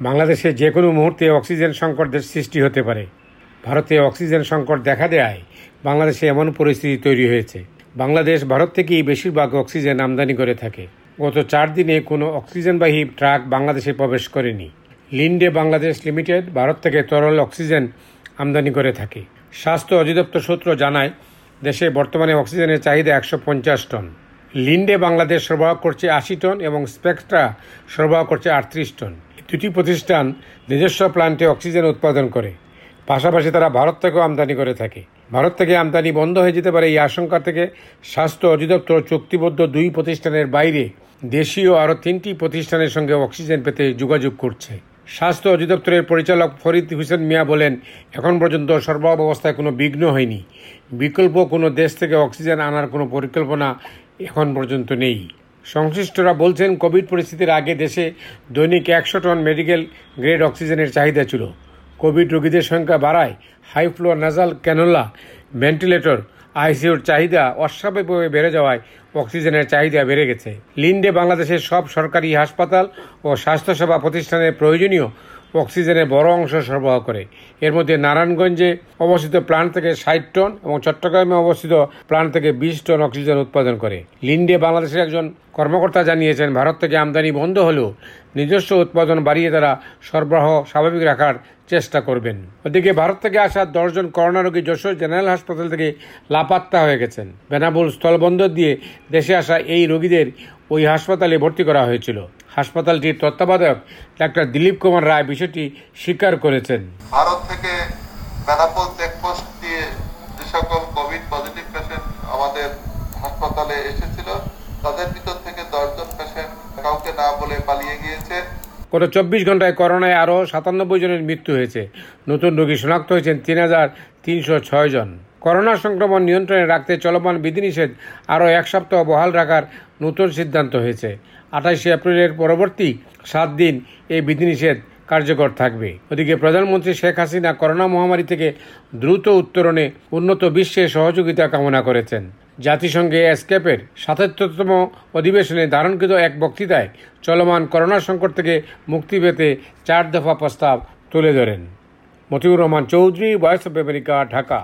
বাংলাদেশে যে কোনো মুহূর্তে অক্সিজেন সংকটের সৃষ্টি হতে পারে। ভারতে অক্সিজেন সংকট দেখা দেয় বাংলাদেশে এমন পরিস্থিতি তৈরি হয়েছে। বাংলাদেশ ভারত থেকেই বেশিরভাগ অক্সিজেন আমদানি করে থাকে। গত চার দিনে কোনো অক্সিজেনবাহী ট্রাক বাংলাদেশে প্রবেশ করেনি। লিন্ডে বাংলাদেশ লিমিটেড ভারত থেকে তরল অক্সিজেন আমদানি করে থাকে। স্বাস্থ্য অধিদপ্তর সূত্র জানায়, দেশে বর্তমানে অক্সিজেনের চাহিদা একশো পঞ্চাশ টন। লিন্ডে বাংলাদেশ সরবরাহ করছে আশি টন এবং স্পেকট্রা সরবরাহ করছে আটত্রিশ টন। দুটি প্রতিষ্ঠান নিজস্ব প্লান্টে অক্সিজেন উৎপাদন করে। পাশাপাশি তারা ভারত থেকেও আমদানি করে থাকে। ভারত থেকে আমদানি বন্ধ হয়ে যেতে পারে এই আশঙ্কা থেকে স্বাস্থ্য অধিদপ্তর চুক্তিবদ্ধ দুই প্রতিষ্ঠানের বাইরে দেশীয় আরও তিনটি প্রতিষ্ঠানের সঙ্গে অক্সিজেন পেতে যোগাযোগ করছে। স্বাস্থ্য অধিদপ্তরের পরিচালক ফরিদ হুসেন মিয়া বলেন, এখন পর্যন্ত সরবরাহ ব্যবস্থায় কোনো বিঘ্ন হয়নি। বিকল্প কোনো দেশ থেকে অক্সিজেন আনার কোনো পরিকল্পনা এখন পর্যন্ত নেই। সংশ্লিষ্টরা বলছেন, কোভিড পরিস্থিতির আগে দেশে দৈনিক একশো টন মেডিকেল গ্রেড অক্সিজেনের চাহিদা ছিল। কোভিড রোগীদের সংখ্যা বাড়ায় high flow nasal cannula, ventilator আইসিইউর চাহিদা অস্বাভাবিকভাবে বেড়ে যাওয়ায় অক্সিজেনের চাহিদা বেড়ে গেছে। লিন্ডে বাংলাদেশের সব সরকারি হাসপাতাল ও স্বাস্থ্যসেবা প্রতিষ্ঠানের প্রয়োজনীয় অক্সিজেনের বড় অংশ সরবরাহ করে। এর মধ্যে নারায়ণগঞ্জে অবস্থিত প্লান্ট থেকে ষাট টন এবং চট্টগ্রামে অবস্থিত প্লান্ট থেকে বিশ টন অক্সিজেন উৎপাদন করে। লিন্ডে বাংলাদেশের একজন কর্মকর্তা জানিয়েছেন, ভারত থেকে আমদানি বন্ধ হলেও নিজস্ব উৎপাদন বাড়িয়ে তারা সরবরাহ স্বাভাবিক রাখার চেষ্টা করবেন। ওদিকে ভারত থেকে আসা দশজন করোনা রোগী যশোর জেনারেল হাসপাতাল থেকে লাপাত্তা হয়ে গেছেন। বেনাবুল স্থলবন্দর দিয়ে দেশে আসা এই রোগীদের ওই হাসপাতালে ভর্তি করা হয়েছিল। হাসপাতালটির তত্ত্বাবধায়ক ডাক্তার দিলীপ কুমার রায় বিষয়টি স্বীকার করেছেন। ভারত থেকে বেনাপোল চেকপোস্ট দিয়ে যে সকল কোভিড পজিটিভ পেশেন্ট আমাদের হাসপাতালে এসেছিল তাদের ভিতর থেকে দশজন পেশেন্ট কাউকে না বলে পালিয়ে গিয়েছে। গত চব্বিশ ঘন্টায় করোনায় আরও সাতানব্বই জনের মৃত্যু হয়েছে। নতুন রোগী শনাক্ত হয়েছেন তিন হাজার তিনশো ছয় জন। করোনা সংক্রমণ নিয়ন্ত্রণে রাখতে চলমান বিধিনিষেধ আরও এক সপ্তাহ বহাল রাখার নতুন সিদ্ধান্ত হয়েছে। আঠাশে এপ্রিলের পরবর্তী সাত দিন এই বিধিনিষেধ কার্যকর থাকবে। ওদিকে প্রধানমন্ত্রী শেখ হাসিনা করোনা মহামারী থেকে দ্রুত উত্তরণে উন্নত বিশ্বে সহযোগিতা কামনা করেছেন। জাতিসংঘে এসকেপের সাতাত্তরতম অধিবেশনে ধারণকৃত এক বক্তৃতায় চলমান করোনা সংকট থেকে মুক্তি পেতে চার দফা প্রস্তাব তুলে ধরেন। Motiur Rahman Chowdhury, voice of America, Dhaka.